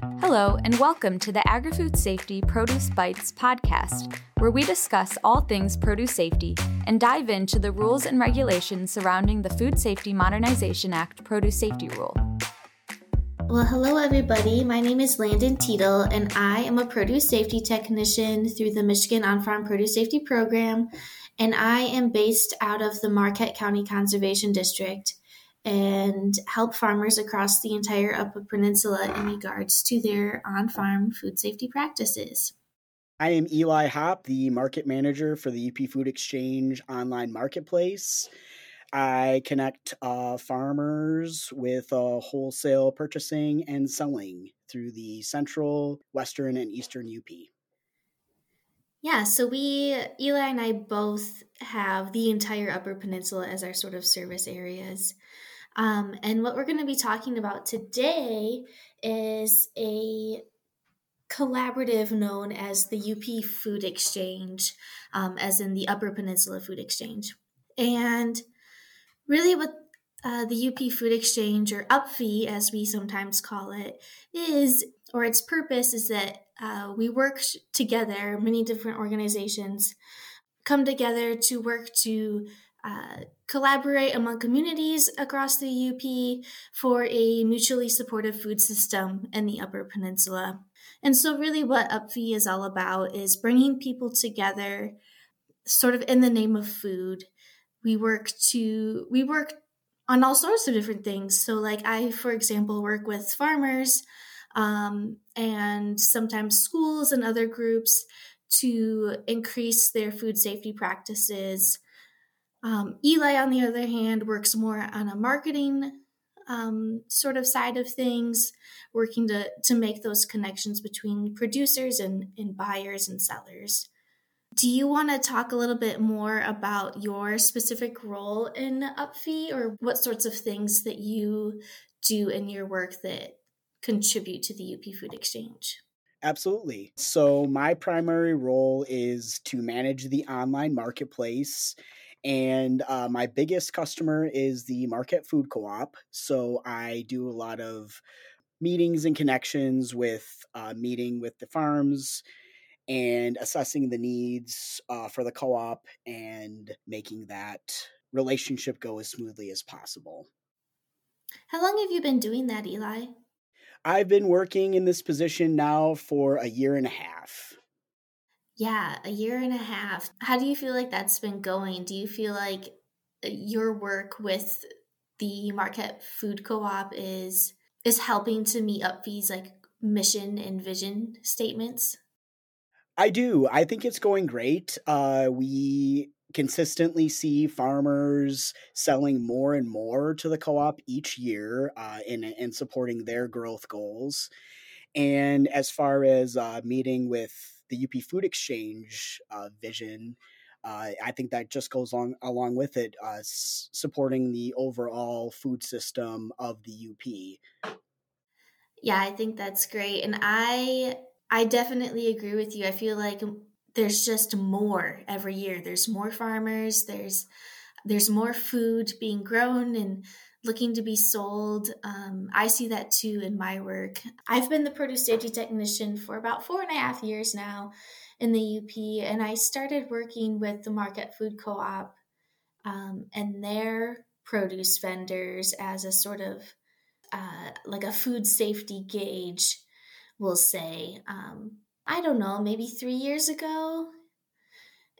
Hello, and welcome to the Agri Food Safety Produce Bites podcast, where we discuss all things produce safety and dive into the rules and regulations surrounding the Food Safety Modernization Act Produce Safety Rule. Well, hello, everybody. My name is Landen Tetil, and I am a produce safety technician through the Michigan On Farm Produce Safety Program. And I am based out of the Marquette County Conservation District and help farmers across the entire Upper Peninsula in regards to their on farm food safety practices. I am Eli Hopp, the market manager for the UP Food Exchange online marketplace. I connect uh, farmers with uh, wholesale purchasing and selling through the central, western, and eastern UP. Yeah, so we, Eli and I both have the entire Upper Peninsula as our sort of service areas. Um, and what we're going to be talking about today is a collaborative known as the UP Food Exchange, um, as in the Upper Peninsula Food Exchange. And really, what uh, the UP Food Exchange, or UPFE as we sometimes call it, is, or its purpose is that uh, we work together, many different organizations come together to work to uh, collaborate among communities across the UP for a mutually supportive food system in the Upper Peninsula. And so, really, what UPFE is all about is bringing people together, sort of in the name of food. We work to we work on all sorts of different things. So, like I, for example, work with farmers um, and sometimes schools and other groups to increase their food safety practices um, Eli, on the other hand, works more on a marketing um, sort of side of things, working to, to make those connections between producers and, and buyers and sellers. Do you want to talk a little bit more about your specific role in UPFE or what sorts of things that you do in your work that contribute to the UP Food Exchange? Absolutely. So, my primary role is to manage the online marketplace and uh, my biggest customer is the Marquette Food Co op. So I do a lot of meetings and connections with uh, meeting with the farms and assessing the needs uh, for the co op and making that relationship go as smoothly as possible. How long have you been doing that, Eli? I've been working in this position now for a year and a half. Yeah, a year and a half. How do you feel like that's been going? Do you feel like uh, your work with the Marquette Food Co-op is is helping to meet UPFE's like mission and vision statements? I do. I think it's going great. Uh, we consistently see farmers selling more and more to the co-op each year uh, in, in supporting their growth goals. And as far as uh, meeting with the UP Food Exchange uh, vision, uh, I think that just goes along along with it, uh, s- supporting the overall food system of the UP. Yeah, I think that's great, and I I definitely agree with you. I feel like there's just more every year. There's more farmers. There's there's more food being grown and looking to be sold. Um, I see that too in my work. I've been the produce safety technician for about four and a half years now in the UP, and I started working with the Marquette Food Co op um, and their produce vendors as a sort of uh, like a food safety gauge, we'll say. Um, I don't know, maybe three years ago,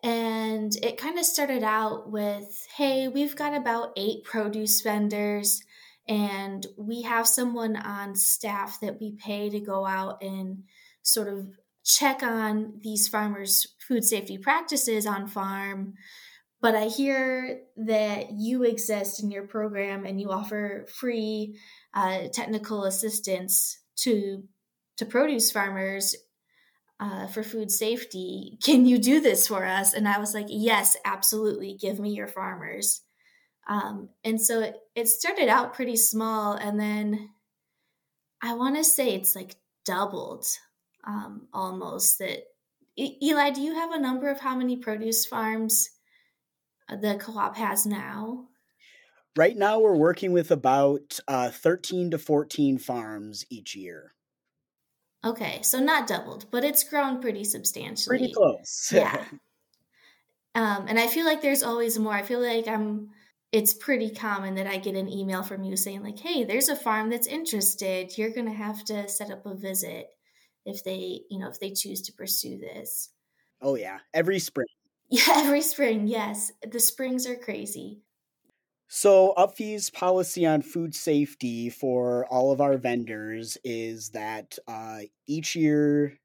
and it kind of started out with hey, we've got about eight produce vendors, and we have someone on staff that we pay to go out and sort of check on these farmers' food safety practices on farm. But I hear that you exist in your program and you offer free uh, technical assistance to to produce farmers uh, for food safety. Can you do this for us? And I was like, yes, absolutely. Give me your farmers. Um, and so it, it started out pretty small. And then I want to say it's like doubled um, almost. That Eli, do you have a number of how many produce farms uh, the co op has now? Right now, we're working with about uh, 13 to 14 farms each year. Okay, so not doubled, but it's grown pretty substantially. Pretty close. Yeah. um, and I feel like there's always more. I feel like I'm it's pretty common that I get an email from you saying like, "Hey, there's a farm that's interested. You're going to have to set up a visit if they, you know, if they choose to pursue this." Oh yeah, every spring. Yeah, every spring. Yes, the springs are crazy. So, UPFE's policy on food safety for all of our vendors is that uh, each year,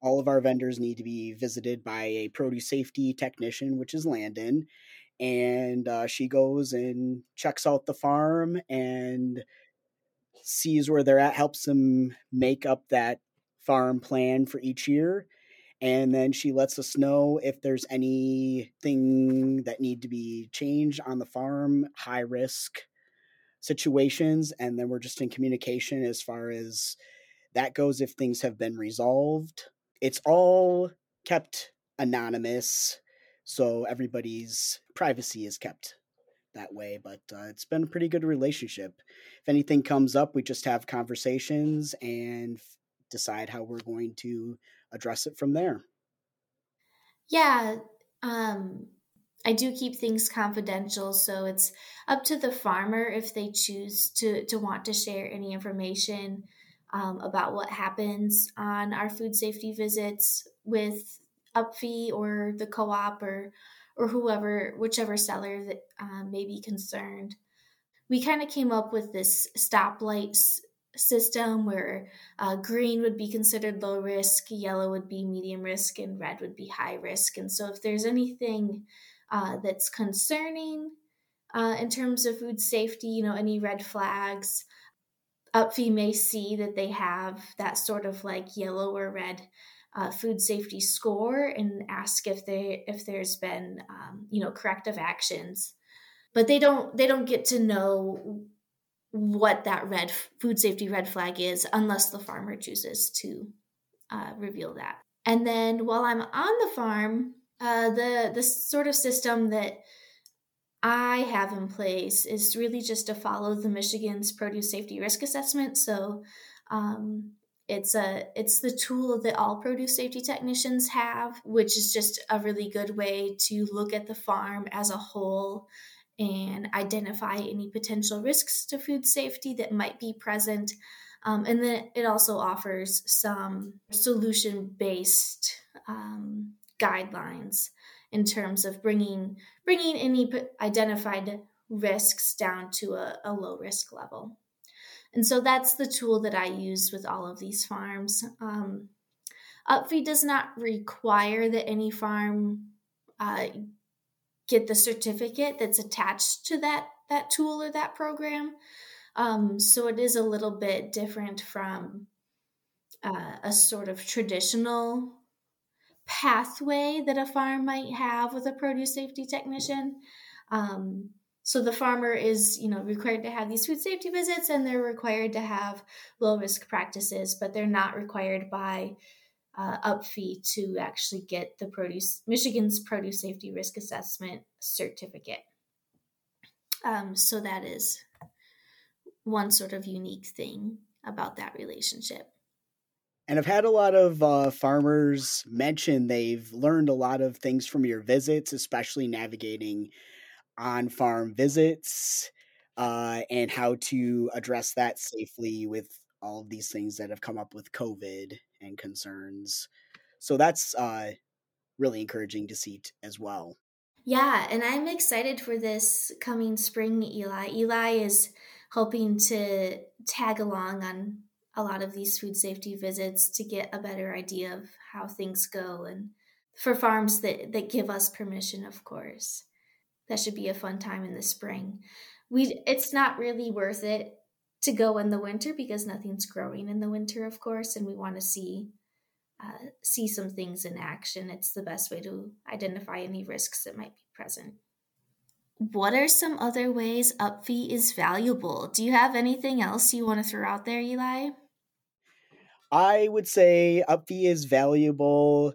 all of our vendors need to be visited by a produce safety technician, which is Landen, and uh, she goes and checks out the farm and sees where they're at, helps them make up that farm plan for each year. And then she lets us know if there's anything that need to be changed on the farm, high risk situations. And then we're just in communication as far as that goes if things have been resolved. It's all kept anonymous so everybody's privacy is kept that way but uh, it's been a pretty good relationship if anything comes up we just have conversations and f- decide how we're going to address it from there yeah um i do keep things confidential so it's up to the farmer if they choose to to want to share any information um, about what happens on our food safety visits with UPFE or the co-op or or whoever, whichever seller that uh, may be concerned. We kind of came up with this stoplight s- system where uh, green would be considered low risk, yellow would be medium risk, and red would be high risk. And so, if there's anything uh, that's concerning uh, in terms of food safety, you know, any red flags, UPFE may see that they have that sort of like yellow or red uh, food safety score and ask if they if there's been um, you know corrective actions but they don't they don't get to know what that red food safety red flag is unless the farmer chooses to uh, reveal that and then while i'm on the farm uh, the the sort of system that I have in place is really just to follow the Michigan's produce safety risk assessment. So um, it's a it's the tool that all produce safety technicians have which is just a really good way to look at the farm as a whole and identify any potential risks to food safety that might be present um, and then it also offers some solution based um, guidelines in terms of bringing bringing any identified risks down to a, a low risk level and so that's the tool that I use with all of these farms. Um, UPFE does not require that any farm uh, get the certificate that's attached to that that tool or that program. Um, so it is a little bit different from uh, a sort of traditional pathway that a farm might have with a produce safety technician. Um, so the farmer is, you know, required to have these food safety visits and they're required to have low risk practices, but they're not required by uh, fee to actually get the produce Michigan's produce safety risk assessment certificate. Um, so that is one sort of unique thing about that relationship. And I've had a lot of uh, farmers mention they've learned a lot of things from your visits, especially navigating on farm visits uh, and how to address that safely with all of these things that have come up with COVID and concerns. So that's uh, really encouraging to see t- as well. Yeah, and I'm excited for this coming spring, Eli. Eli is hoping to tag along on a lot of these food safety visits to get a better idea of how things go and for farms that, that give us permission, of course that should be a fun time in the spring. We it's not really worth it to go in the winter because nothing's growing in the winter, of course, and we want to see uh, see some things in action. It's the best way to identify any risks that might be present. What are some other ways UPFE is valuable? Do you have anything else you want to throw out there, Eli? I would say UPFE is valuable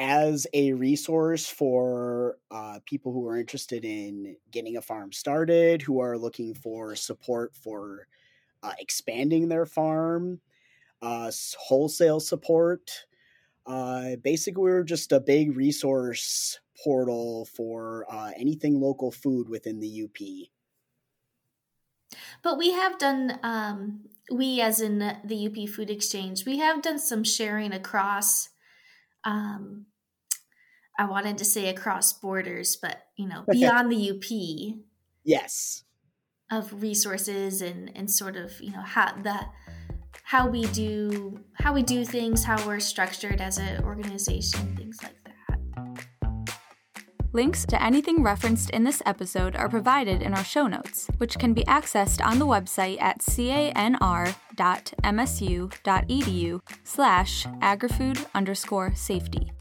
as a resource for uh, people who are interested in getting a farm started, who are looking for support for uh, expanding their farm. uh, wholesale support. Uh, basically, we're just a big resource portal for uh, anything local food within the UP. But we have done, um, we as in the UP Food Exchange, we have done some sharing across. Um, I wanted to say across borders, but you know, beyond the UP. Yes. Of resources and and sort of you know how the how we do how we do things, how we're structured as an organization, things like that. Links to anything referenced in this episode are provided in our show notes, which can be accessed on the website at canr.msu.edu slash agrifood underscore safety.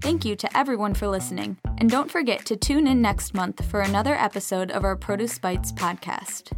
Thank you to everyone for listening, and don't forget to tune in next month for another episode of our Produce Bites podcast.